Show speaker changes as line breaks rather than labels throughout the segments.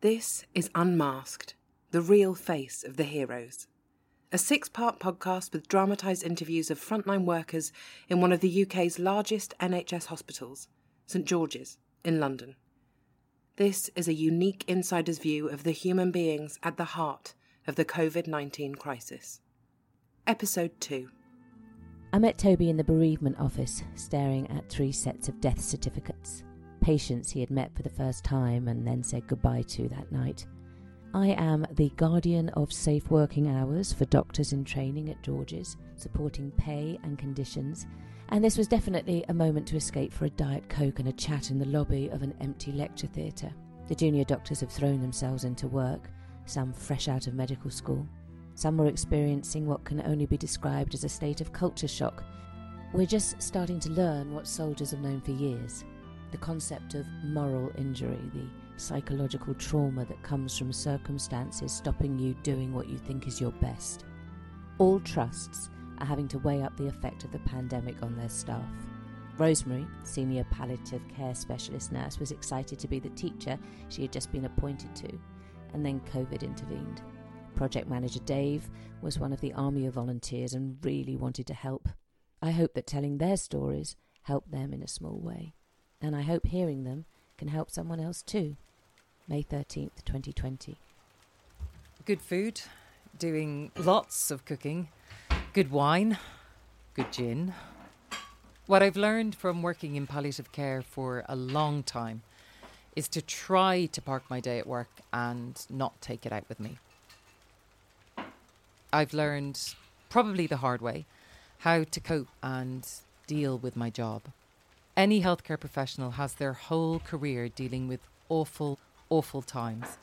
This is Unmasked, the real face of the heroes. A six part podcast with dramatised interviews of frontline workers in one of the UK's largest NHS hospitals, St George's, in London. This is a unique insider's view of the human beings at the heart of the COVID 19 crisis. Episode 2
I met Toby in the bereavement office, staring at three sets of death certificates patients he had met for the first time and then said goodbye to that night. I am the guardian of safe working hours for doctors in training at George's, supporting pay and conditions, and this was definitely a moment to escape for a Diet Coke and a chat in the lobby of an empty lecture theatre. The junior doctors have thrown themselves into work, some fresh out of medical school. Some were experiencing what can only be described as a state of culture shock. We're just starting to learn what soldiers have known for years the concept of moral injury, the psychological trauma that comes from circumstances stopping you doing what you think is your best. All trusts are having to weigh up the effect of the pandemic on their staff. Rosemary, senior palliative care specialist nurse, was excited to be the teacher she had just been appointed to, and then COVID intervened. Project manager Dave was one of the army of volunteers and really wanted to help. I hope that telling their stories helped them in a small way and I hope hearing them can help someone else too. May 13th, 2020.
Good food, doing lots of cooking, good wine, good gin. What I've learned from working in palliative care for a long time is to try to park my day at work and not take it out with me. I've learned, probably the hard way, how to cope and deal with my job. Any healthcare professional has their whole career dealing with awful, awful times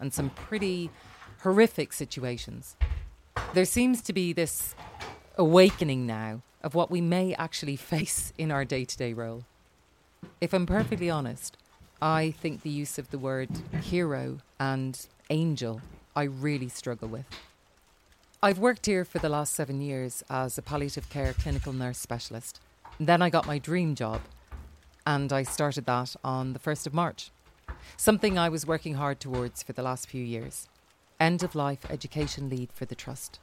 and some pretty horrific situations. There seems to be this awakening now of what we may actually face in our day to day role. If I'm perfectly honest, I think the use of the word hero and angel I really struggle with. I've worked here for the last seven years as a palliative care clinical nurse specialist. Then I got my dream job, and I started that on the 1st of March. Something I was working hard towards for the last few years end of life education lead for the Trust.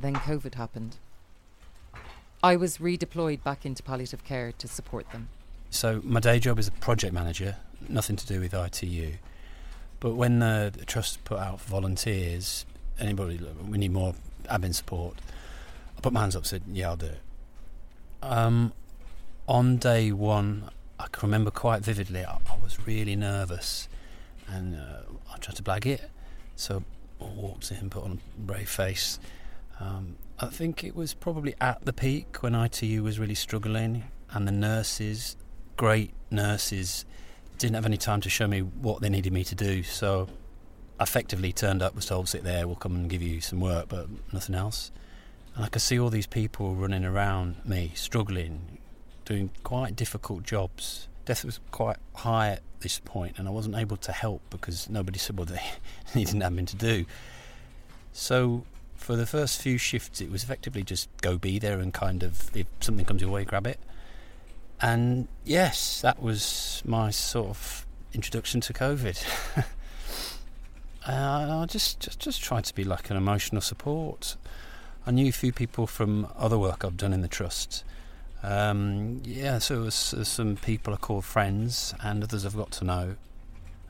Then COVID happened. I was redeployed back into palliative care to support them.
So, my day job is a project manager, nothing to do with ITU. But when the, trust put out volunteers, anybody, we need more admin support, I put my hands up and said, Yeah, I'll do it. Um, on day one, I can remember quite vividly. I, I was really nervous, and uh, I tried to blag it. So I walked in, put on a brave face. Um, I think it was probably at the peak when ITU was really struggling, and the nurses, great nurses, didn't have any time to show me what they needed me to do. So effectively turned up, was told, sit there, we'll come and give you some work, but nothing else. And I could see all these people running around me, struggling, doing quite difficult jobs. Death was quite high at this point, and I wasn't able to help because nobody said what they needed admin to do. So, for the first few shifts, it was effectively just go be there and kind of, if something comes your way, grab it. And yes, that was my sort of introduction to COVID. uh, I just, just just tried to be like an emotional support. I knew a few people from other work I've done in the trust. Um, yeah, so it was some people I called friends, and others I've got to know.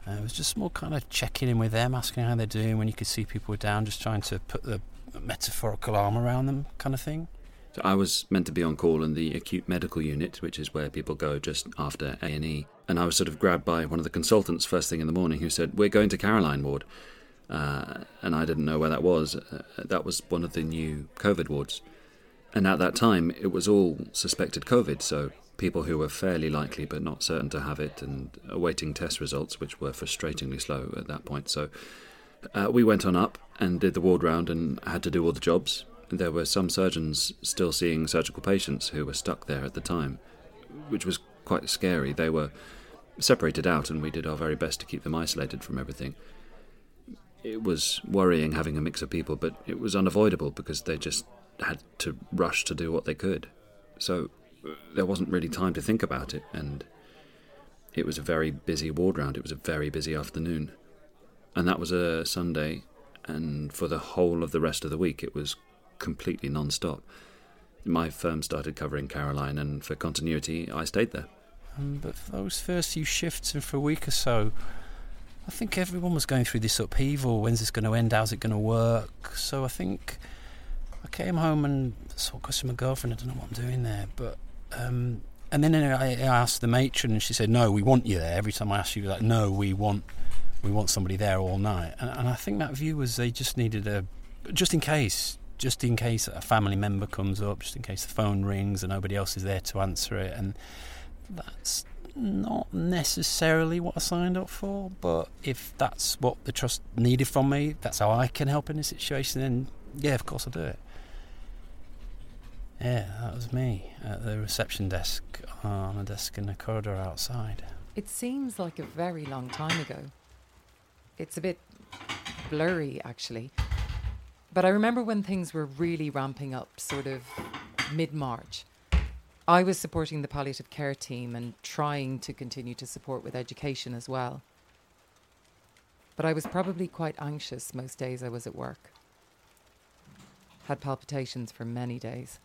Uh, it was just more kind of checking in with them, asking how they're doing. When you could see people were down, just trying to put the metaphorical arm around them, kind of thing.
So I was meant to be on call in the acute medical unit, which is where people go just after A and E. And I was sort of grabbed by one of the consultants first thing in the morning, who said, "We're going to Caroline Ward." Uh, and I didn't know where that was. Uh, that was one of the new COVID wards. And at that time, it was all suspected COVID, so people who were fairly likely but not certain to have it and awaiting test results, which were frustratingly slow at that point. So uh, we went on up and did the ward round and had to do all the jobs. There were some surgeons still seeing surgical patients who were stuck there at the time, which was quite scary. They were separated out, and we did our very best to keep them isolated from everything it was worrying having a mix of people, but it was unavoidable because they just had to rush to do what they could. So uh, there wasn't really time to think about it, and it was a very busy ward round. It was a very busy afternoon. And that was a Sunday, and for the whole of the rest of the week, it was completely non stop. My firm started covering Caroline, and for continuity, I stayed there.
But for those first few shifts and for a week or so, I think everyone was going through this upheaval. When's this going to end? How's it going to work? So I think I came home and saw of my girlfriend. I don't know what I'm doing there, but um, and then I, I asked the matron, and she said, "No, we want you there." Every time I asked, she was like, "No, we want we want somebody there all night." And, and I think that view was they just needed a just in case, just in case a family member comes up, just in case the phone rings and nobody else is there to answer it, and that's not necessarily what I signed up for. But if that's what the trust needed from me, that's how I can help in this situation. Then yeah, of course I'll do it. Yeah, that was me at the reception desk on a desk in the corridor outside.
It seems like a very long time ago. It's a bit blurry, actually. But I remember when things were really ramping up, sort of mid March. I was supporting the palliative care team and trying to continue to support with education as well. But I was probably quite anxious most days I was at work. Had palpitations for many days.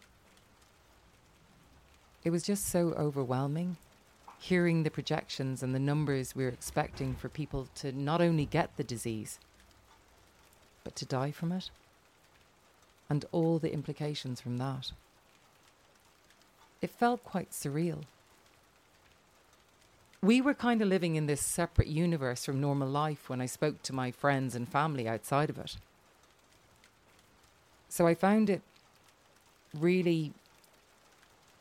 It was just so overwhelming hearing the projections and the numbers we we're expecting for people to not only get the disease, but to die from it, and all the implications from that. It felt quite surreal. We were kind of living in this separate universe from normal life when I spoke to my friends and family outside of it. So I found it really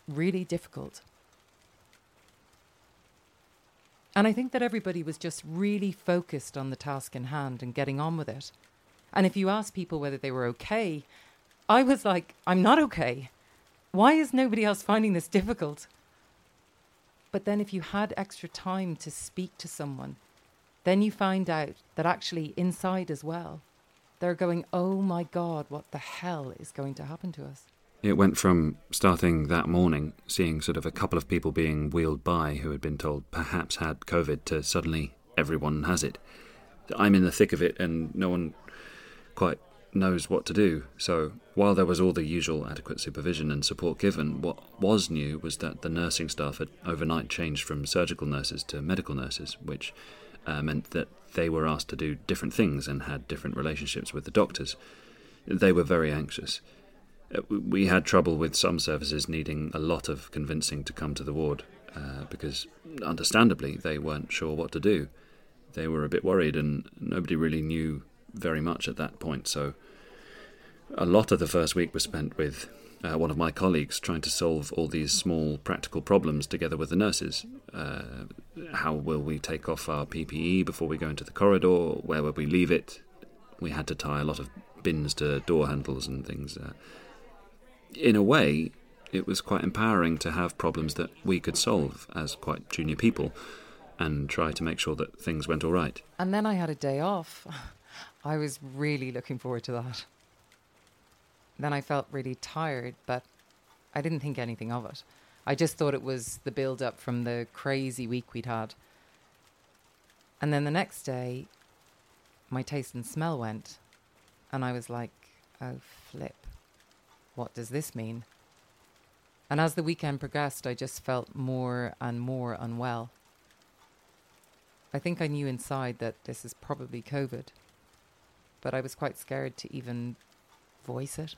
really difficult. And I think that everybody was just really focused on the task in hand and getting on with it. And if you ask people whether they were okay, I was like, I'm not okay. Why is nobody else finding this difficult? But then, if you had extra time to speak to someone, then you find out that actually inside as well, they're going, Oh my God, what the hell is going to happen to us?
It went from starting that morning, seeing sort of a couple of people being wheeled by who had been told perhaps had COVID, to suddenly everyone has it. I'm in the thick of it and no one quite knows what to do. So while there was all the usual adequate supervision and support given, what was new was that the nursing staff had overnight changed from surgical nurses to medical nurses, which uh, meant that they were asked to do different things and had different relationships with the doctors. They were very anxious. Uh, we had trouble with some services needing a lot of convincing to come to the ward uh, because, understandably, they weren't sure what to do. They were a bit worried, and nobody really knew very much at that point. So, a lot of the first week was spent with uh, one of my colleagues trying to solve all these small practical problems together with the nurses. Uh, how will we take off our PPE before we go into the corridor? Where will we leave it? We had to tie a lot of bins to door handles and things. Uh, in a way, it was quite empowering to have problems that we could solve as quite junior people and try to make sure that things went all right.
And then I had a day off. I was really looking forward to that. Then I felt really tired, but I didn't think anything of it. I just thought it was the build up from the crazy week we'd had. And then the next day, my taste and smell went, and I was like, oh, flip. What does this mean? And as the weekend progressed, I just felt more and more unwell. I think I knew inside that this is probably COVID, but I was quite scared to even voice it.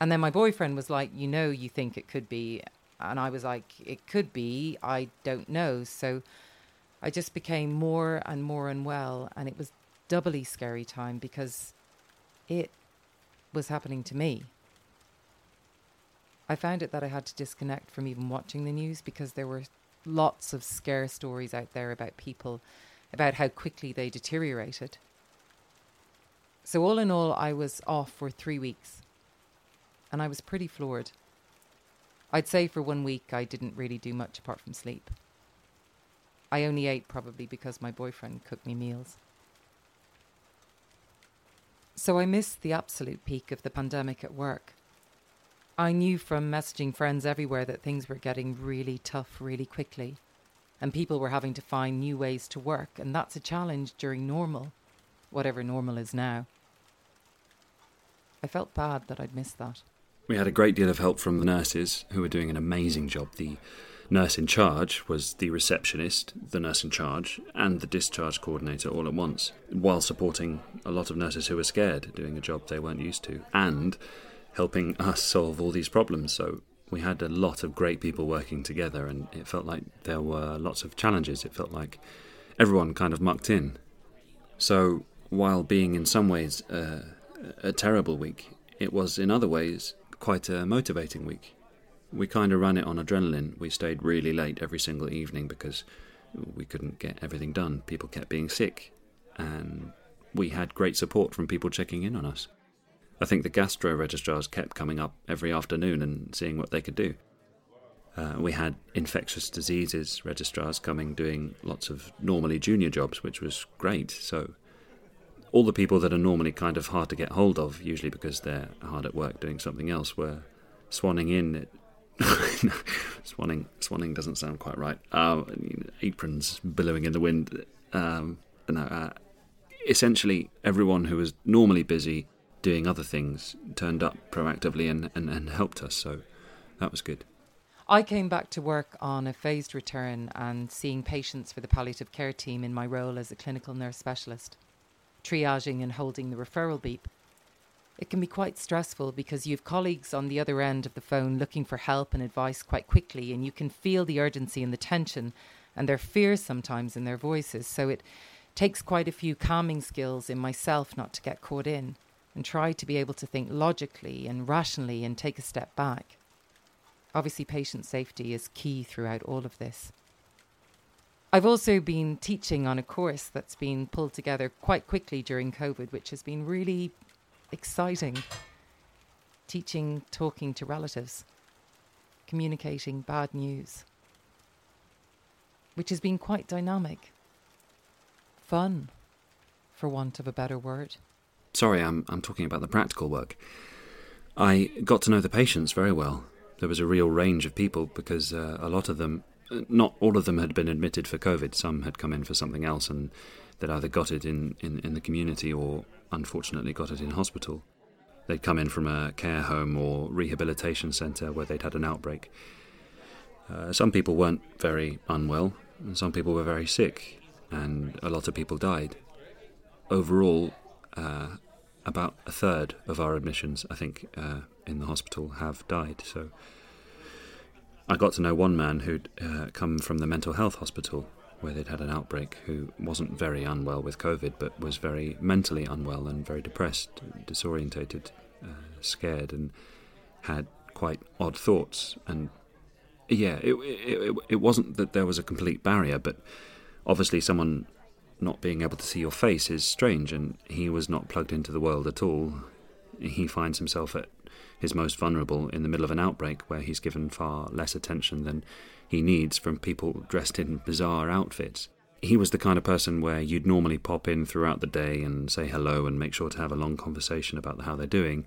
And then my boyfriend was like, You know, you think it could be. And I was like, It could be. I don't know. So I just became more and more unwell. And it was doubly scary time because it was happening to me. I found it that I had to disconnect from even watching the news because there were lots of scare stories out there about people, about how quickly they deteriorated. So, all in all, I was off for three weeks and I was pretty floored. I'd say for one week I didn't really do much apart from sleep. I only ate probably because my boyfriend cooked me meals. So I missed the absolute peak of the pandemic at work. I knew from messaging friends everywhere that things were getting really tough really quickly. and people were having to find new ways to work, and that's a challenge during normal, whatever normal is now. I felt bad that I'd missed that.
We had a great deal of help from the nurses who were doing an amazing job. The nurse in charge was the receptionist, the nurse in charge, and the discharge coordinator all at once, while supporting a lot of nurses who were scared, doing a job they weren't used to, and helping us solve all these problems. So we had a lot of great people working together, and it felt like there were lots of challenges. It felt like everyone kind of mucked in. So while being in some ways uh, a terrible week, it was in other ways quite a motivating week. We kind of ran it on adrenaline. We stayed really late every single evening because we couldn't get everything done. People kept being sick, and we had great support from people checking in on us. I think the gastro registrars kept coming up every afternoon and seeing what they could do. Uh, we had infectious diseases registrars coming doing lots of normally junior jobs, which was great. So, all the people that are normally kind of hard to get hold of, usually because they're hard at work doing something else, were swanning in swanning, swanning doesn't sound quite right. Uh, aprons billowing in the wind. Um, no, uh, essentially, everyone who was normally busy doing other things turned up proactively and, and, and helped us. So that was good.
I came back to work on a phased return and seeing patients for the palliative care team in my role as a clinical nurse specialist, triaging and holding the referral beep. It can be quite stressful because you have colleagues on the other end of the phone looking for help and advice quite quickly, and you can feel the urgency and the tension and their fears sometimes in their voices. So it takes quite a few calming skills in myself not to get caught in and try to be able to think logically and rationally and take a step back. Obviously, patient safety is key throughout all of this. I've also been teaching on a course that's been pulled together quite quickly during COVID, which has been really exciting. Teaching talking to relatives, communicating bad news, which has been quite dynamic. Fun, for want of a better word.
Sorry, I'm, I'm talking about the practical work. I got to know the patients very well. There was a real range of people because uh, a lot of them, not all of them had been admitted for COVID. Some had come in for something else and they'd either got it in, in, in the community or unfortunately got it in hospital. They'd come in from a care home or rehabilitation centre where they'd had an outbreak. Uh, some people weren't very unwell, and some people were very sick, and a lot of people died. Overall, uh, about a third of our admissions, I think, uh, in the hospital have died. So I got to know one man who'd uh, come from the mental health hospital where they'd had an outbreak who wasn't very unwell with COVID, but was very mentally unwell and very depressed, disorientated, uh, scared, and had quite odd thoughts. And yeah, it, it, it wasn't that there was a complete barrier, but obviously someone not being able to see your face is strange, and he was not plugged into the world at all. He finds himself at his most vulnerable in the middle of an outbreak where he's given far less attention than he needs from people dressed in bizarre outfits. He was the kind of person where you'd normally pop in throughout the day and say hello and make sure to have a long conversation about how they're doing.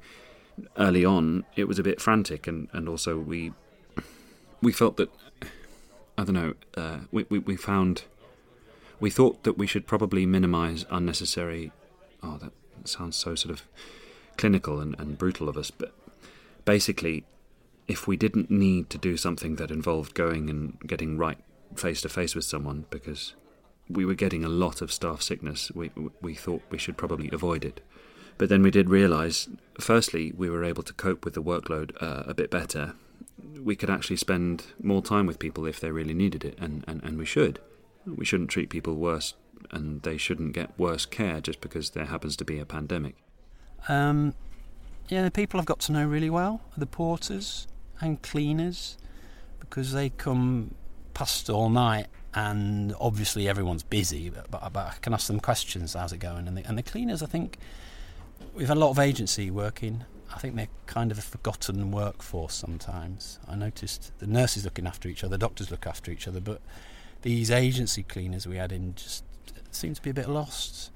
Early on, it was a bit frantic, and, and also we we felt that I don't know. Uh, we, we we found we thought that we should probably minimise unnecessary. Oh, that sounds so sort of clinical and, and brutal of us, but basically, if we didn't need to do something that involved going and getting right face to face with someone because we were getting a lot of staff sickness, we, we thought we should probably avoid it. But then we did realise, firstly, we were able to cope with the workload uh, a bit better. We could actually spend more time with people if they really needed it, and, and, and we should. We shouldn't treat people worse, and they shouldn't get worse care just because there happens to be a pandemic.
Um, yeah, the people I've got to know really well are the porters, and cleaners because they come past all night and obviously everyone's busy but, but, I can ask them questions how's it going. And the, and the cleaners I think we've had a lot of agency working. I think they're kind of a forgotten workforce sometimes. I noticed the nurses looking after each other the doctors look after each other but these agency cleaners we had in just seem to be a bit lost.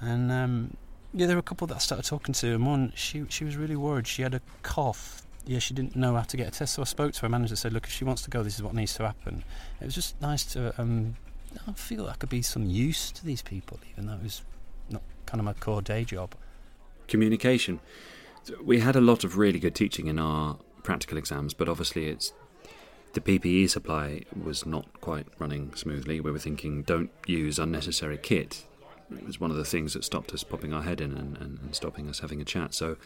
And um, yeah there were a couple that I started talking to and one she she was really worried she had a cough yeah, she didn't know how to get a test. So I spoke to her manager and said, look, if she wants to go, this is what needs to happen. It was just nice to um, I feel I could be some use to these people, even though it was not kind of my core day job.
Communication. We had a lot of really good teaching in our practical exams, but obviously it's the PPE supply was not quite running smoothly. We were thinking, don't use unnecessary kit. Mm. It was one of the things that stopped us popping our head in and, and, and stopping us having a chat. So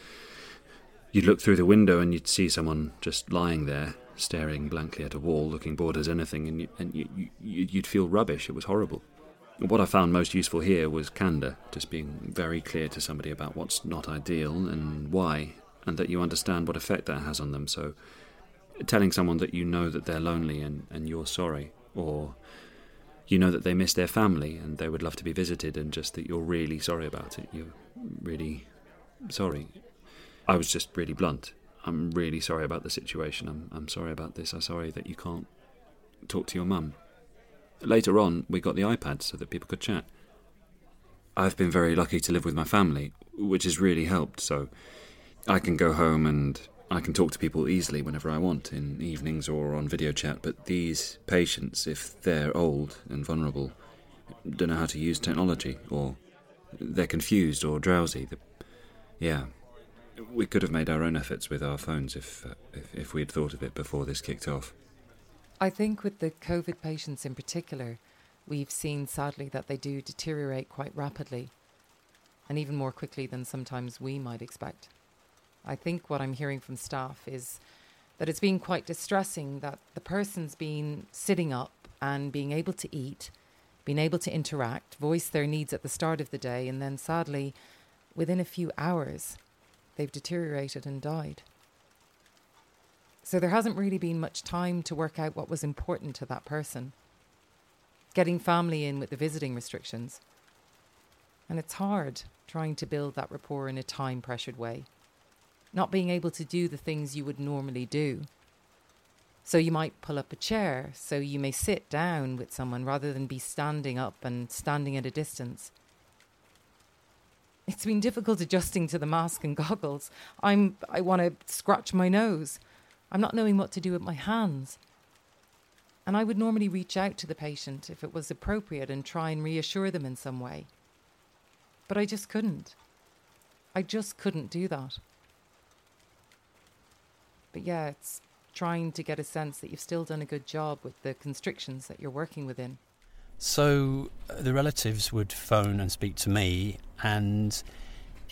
you'd look through the window and you'd see someone just lying there, staring blankly at a wall, looking bored as anything, and, you, and you, you, you'd feel rubbish. It was horrible. What I found most useful here was candour, just being very clear to somebody about what's not ideal and why, and that you understand what effect that has on them. So, telling someone that you know that they're lonely and, and you're sorry, or you know that they miss their family and they would love to be visited, and just that you're really sorry about it. You're really sorry. I was just really blunt. I'm really sorry about the situation. I'm, I'm sorry about this. I'm sorry that you can't talk to your mum. Later on, we got the iPad so that people could chat. I've been very lucky to live with my family, which has really helped. So I can go home and I can talk to people easily whenever I want, in evenings or on video chat. But these patients, if they're old and vulnerable, don't know how to use technology, or they're confused or drowsy. Yeah, we could have made our own efforts with our phones if, uh, if, if we'd thought of it before this kicked off.
I think with the COVID patients in particular, we've seen sadly that they do deteriorate quite rapidly, and even more quickly than sometimes we might expect. I think what I'm hearing from staff is that it's been quite distressing that the person's been sitting up and being able to eat, being able to interact, voice their needs at the start of the day, and then sadly, within a few hours, they've deteriorated and died. So there hasn't really been much time to work out what was important to that person. Getting family in with the visiting restrictions. And it's hard trying to build that rapport in a time pressured way. Not being able to do the things you would normally do. So you might pull up a chair so you may sit down with someone rather than be standing up and standing at a distance. It's been difficult adjusting to the mask and goggles. I'm I want to scratch my nose. I'm not knowing what to do with my hands. And I would normally reach out to the patient if it was appropriate and try and reassure them in some way. But I just couldn't. I just couldn't do that. But yeah, it's trying to get a sense that you've still done a good job with the constrictions that you're working within.
So uh, the relatives would phone and speak to me, and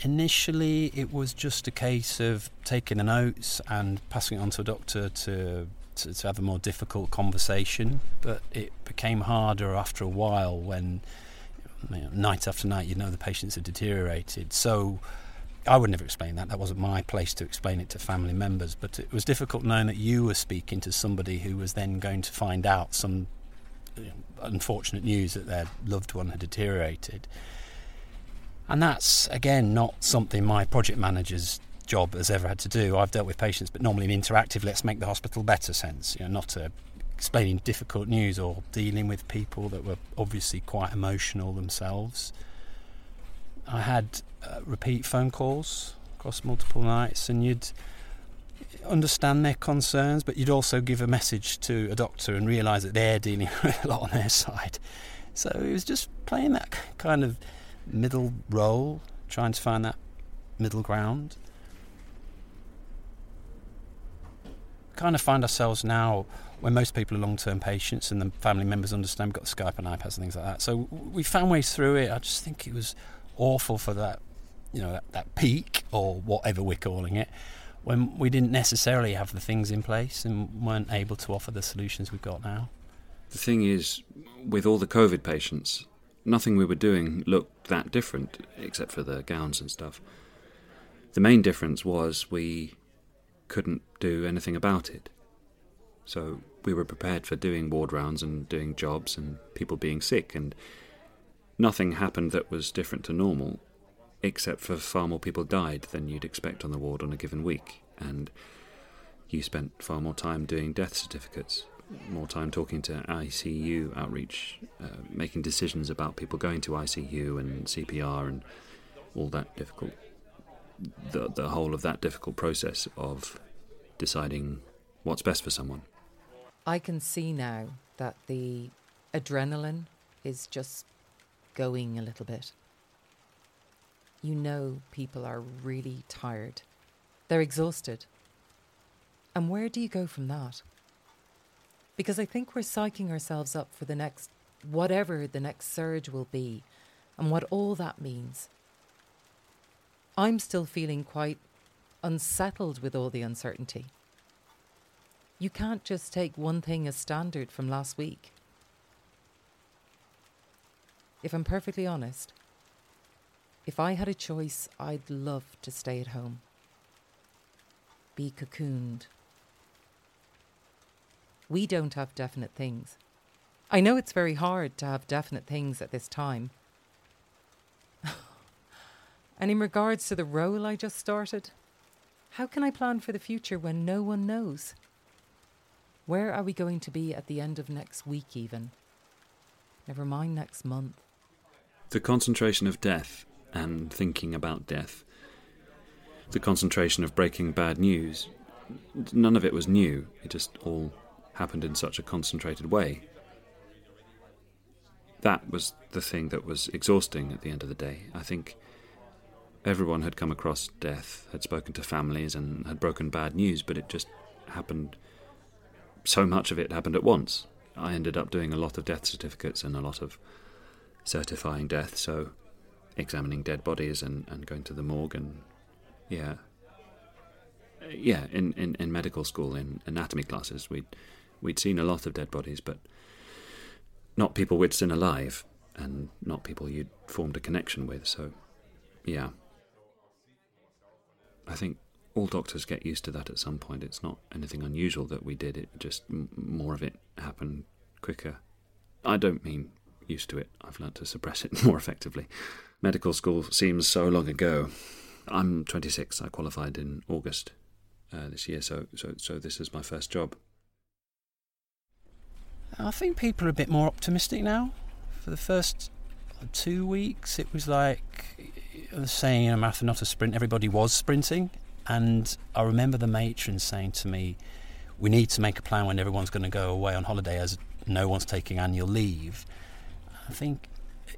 initially it was just a case of taking the notes and passing it on to a doctor to, to, have a more difficult conversation. But it became harder after a while when you know, night after night you know the patients had deteriorated. So I would never explain that. That wasn't my place to explain it to family members. But it was difficult knowing that you were speaking to somebody who was then going to find out some unfortunate news that their loved one had deteriorated. And that's, again, not something my project manager's job has ever had to do. I've dealt with patients, but normally in interactive, let's make the hospital better sense, you know, not a, explaining difficult news or dealing with people that were obviously quite emotional themselves. I had uh, repeat phone calls across multiple nights, and you'd understand their concerns, but you'd also give a message to a doctor and realise that they're dealing with a lot on their side. So it was just playing that kind of middle role, trying to find that middle ground. Kind of find ourselves now where most people are long-term patients and the family members understand we've got Skype and iPads and things like that. So we found ways through it. I just think it was awful for that, you know, that, that peak or whatever we're calling it when we didn't necessarily have the things in place and weren't able to offer the solutions we've got now.
The thing is, with all the COVID patients, nothing we were doing looked that different, except for the gowns and stuff. The main difference was we couldn't do anything about it. So we were prepared for doing ward rounds and doing jobs and people being sick, and nothing happened that was different to normal except for far more people died than you'd expect on the ward on a given week, and you spent far more time doing death certificates, more time talking to ICU outreach, uh, making decisions about people going to ICU and CPR and all that difficult, the, the whole of that difficult process of deciding what's best for someone.
I can see now that the adrenaline is just going a little bit. You know, people are really tired, they're exhausted. And where do you go from that? Because I think we're psyching ourselves up for the next, whatever the next surge will be, and what all that means. I'm still feeling quite unsettled with all the uncertainty. You can't just take one thing as standard from last week. If I'm perfectly honest, if I had a choice, I'd love to stay at home. Be cocooned. We don't have definite things. I know it's very hard to have definite things at this time. and in regards to the role I just started, how can I plan for the future when no one knows? Where are we going to be at the end of next week, even? Never mind next month.
The concentration of death and thinking about death, the concentration of breaking bad news, none of it was new. It just all happened in such a concentrated way. That was the thing that was exhausting at the end of the day. I think everyone had come across death, had spoken to families, and had broken bad news, but it just happened. So much of it happened at once. I ended up doing a lot of death certificates and a lot of certifying death, so examining dead bodies and, and going to the morgue and yeah. Uh, yeah, in, in, in medical school, in anatomy classes, we'd, we'd seen a lot of dead bodies, but not people we'd seen alive and not people you'd formed a connection with, so yeah. I think all doctors get used to that at some point. It's not anything unusual that we did, it just m- more of it happened quicker. I don't mean used to it. I've learned to suppress it more effectively. Medical school seems so long ago. I'm 26. I qualified in August uh, this year, so, so so this is my first job.
I think people are a bit more optimistic now. For the first two weeks, it was like saying in a marathon, not a sprint. Everybody was sprinting, and I remember the matron saying to me, "We need to make a plan when everyone's going to go away on holiday, as no one's taking annual leave." I think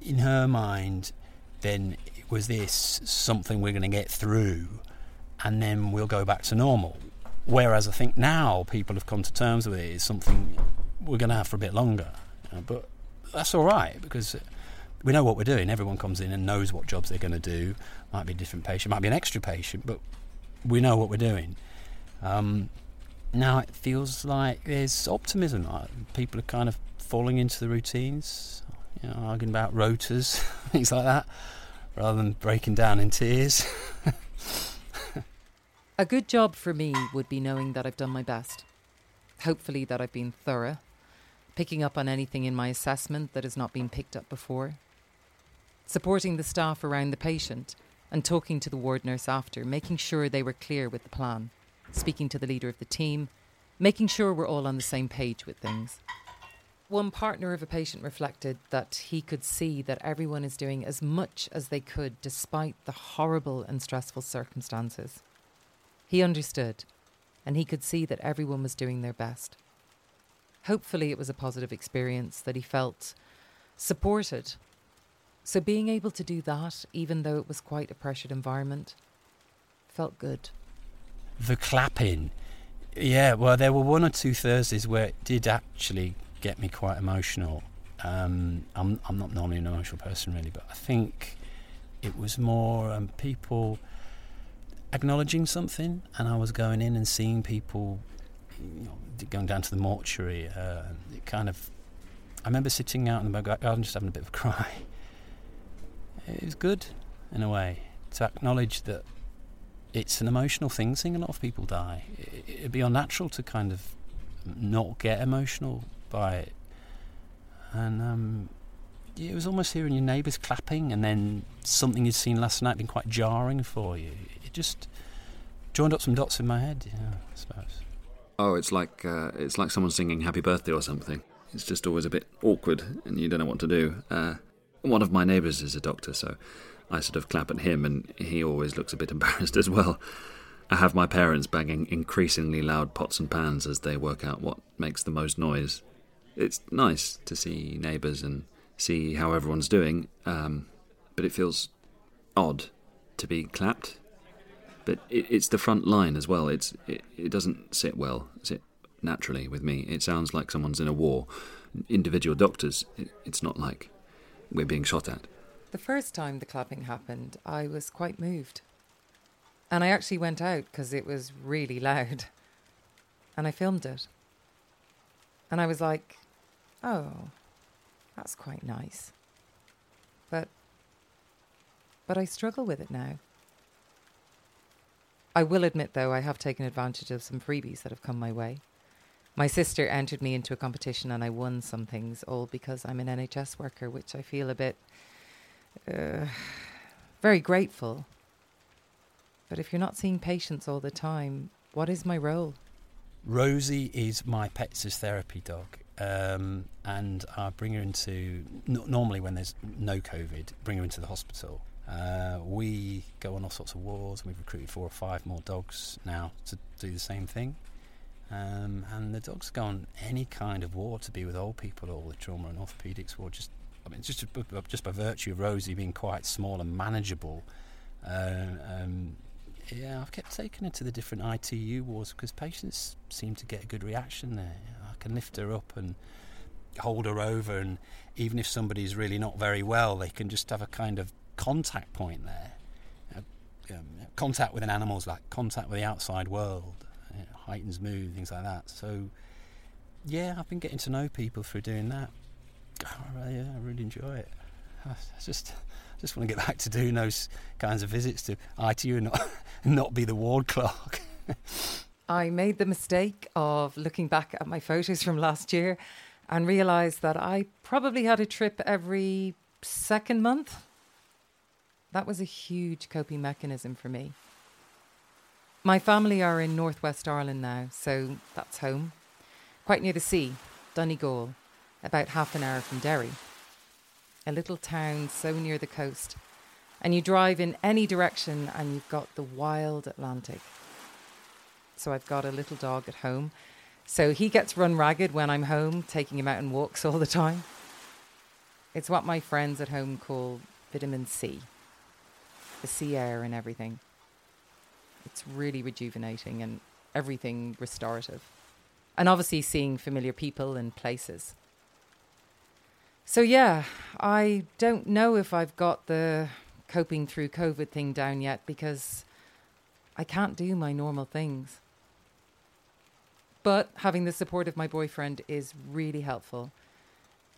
in her mind, then was this something we're going to get through and then we'll go back to normal. Whereas I think now people have come to terms with it is something we're going to have for a bit longer. Know, but that's all right because we know what we're doing. Everyone comes in and knows what jobs they're going to do. Might be a different patient, might be an extra patient, but we know what we're doing. Um, now it feels like there's optimism. People are kind of falling into the routines you know, arguing about rotas, things like that, rather than breaking down in tears.
A good job for me would be knowing that I've done my best. Hopefully, that I've been thorough, picking up on anything in my assessment that has not been picked up before, supporting the staff around the patient, and talking to the ward nurse after, making sure they were clear with the plan, speaking to the leader of the team, making sure we're all on the same page with things. One partner of a patient reflected that he could see that everyone is doing as much as they could despite the horrible and stressful circumstances. He understood, and he could see that everyone was doing their best. Hopefully, it was a positive experience that he felt supported. So, being able to do that, even though it was quite a pressured environment, felt good.
The clapping. Yeah, well, there were one or two Thursdays where it did actually get me quite emotional. Um, I'm I'm not normally an emotional person really, but I think it was more um, people acknowledging something, and I was going in and seeing people you know, going down to the mortuary. Uh, it kind of, I remember sitting out in the garden just having a bit of a cry. It was good in a way to acknowledge that it's an emotional thing. Seeing a lot of people die, it'd be unnatural to kind of not get emotional by it. And um, it was almost hearing your neighbours clapping, and then something you'd seen last night being quite jarring for you. It just joined up some dots in my head, yeah, I suppose.
Oh, it's like uh, it's like someone singing "Happy Birthday" or something. It's just always a bit awkward, and you don't know what to do. Uh, one of my neighbours is a doctor, so I sort of clap at him, and he always looks a bit embarrassed as well. I have my parents banging increasingly loud pots and pans as they work out what makes the most noise. It's nice to see neighbours and see how everyone's doing, um, but it feels odd to be clapped. But it, it's the front line as well. It's it, it doesn't sit well, sit naturally with me. It sounds like someone's in a war. Individual doctors, it, it's not like we're being shot at.
The first time the clapping happened, I was quite moved. And I actually went out because it was really loud. And I filmed it. And I was like, oh, that's quite nice. But but I struggle with it now. I will admit though I have taken advantage of some freebies that have come my way. My sister entered me into a competition and I won some things all because I'm an NHS worker, which I feel a bit uh, very grateful. But if you're not seeing patients all the time, what is my role?
Rosie is my pets therapy dog, um, and I bring her into n- normally when there's no COVID, bring her into the hospital. Uh, we go on all sorts of wars. and We've recruited four or five more dogs now to do the same thing. Um, and the dogs go on any kind of war to be with old people or the trauma and orthopedics ward. Just, I mean, just just by virtue of Rosie being quite small and manageable. Uh, um, yeah, I've kept taking her to the different ITU wards because patients seem to get a good reaction there. Can lift her up and hold her over, and even if somebody's really not very well, they can just have a kind of contact point there. Uh, um, contact with an animal is like contact with the outside world, you know, heightens mood, things like that. So, yeah, I've been getting to know people through doing that. Oh, yeah, I really enjoy it. I just, I just want to get back to doing those kinds of visits to ITU and not, not be the ward clerk.
I made the mistake of looking back at my photos from last year and realised that I probably had a trip every second month. That was a huge coping mechanism for me. My family are in northwest Ireland now, so that's home. Quite near the sea, Donegal, about half an hour from Derry. A little town so near the coast. And you drive in any direction and you've got the wild Atlantic. So I've got a little dog at home. So he gets run ragged when I'm home, taking him out on walks all the time. It's what my friends at home call vitamin C the sea air and everything. It's really rejuvenating and everything restorative. And obviously, seeing familiar people and places. So, yeah, I don't know if I've got the coping through COVID thing down yet because I can't do my normal things. But having the support of my boyfriend is really helpful.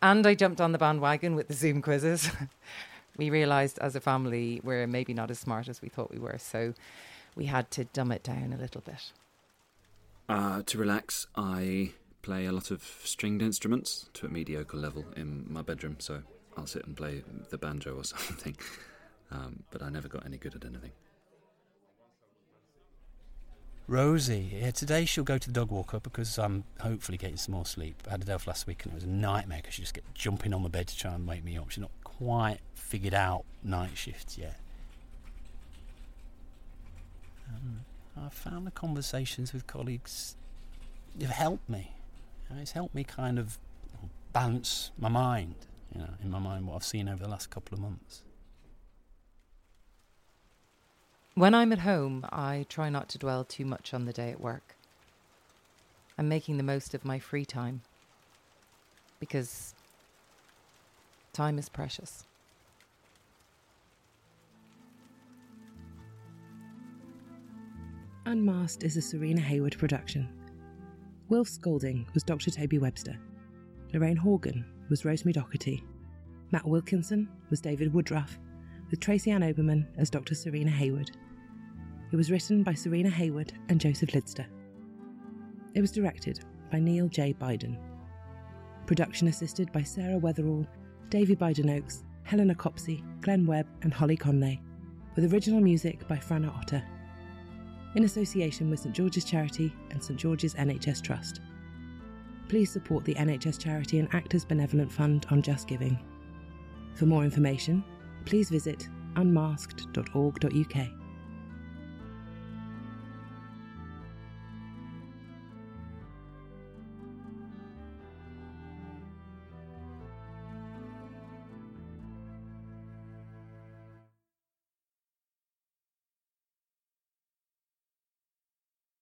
And I jumped on the bandwagon with the Zoom quizzes. we realised as a family we're maybe not as smart as we thought we were, so we had to dumb it down a little bit.
Uh, to relax, I play a lot of stringed instruments to a mediocre level in my bedroom, so I'll sit and play the banjo or something. Um, but I never got any good at anything.
Rosie, yeah, today she'll go to the dog walker because I'm hopefully getting some more sleep. I had a day last week and it was a nightmare because she just get jumping on the bed to try and wake me up. She's not quite figured out night shifts yet. Um, I've found the conversations with colleagues have helped me. You know, it's helped me kind of balance my mind, you know, in my mind what I've seen over the last couple of months.
When I'm at home, I try not to dwell too much on the day at work. I'm making the most of my free time because time is precious.
Unmasked is a Serena Hayward production. Wilf Scolding was Dr. Toby Webster. Lorraine Horgan was Rosemary Doherty. Matt Wilkinson was David Woodruff, with Tracy Ann Oberman as Dr. Serena Hayward. It was written by Serena Hayward and Joseph Lidster. It was directed by Neil J. Biden. Production assisted by Sarah Weatherall, Davy Biden Oaks, Helena Copsey, Glenn Webb, and Holly Conley, with original music by Franna Otter. In association with St George's Charity and St George's NHS Trust. Please support the NHS Charity and Actors Benevolent Fund on Just Giving. For more information, please visit unmasked.org.uk.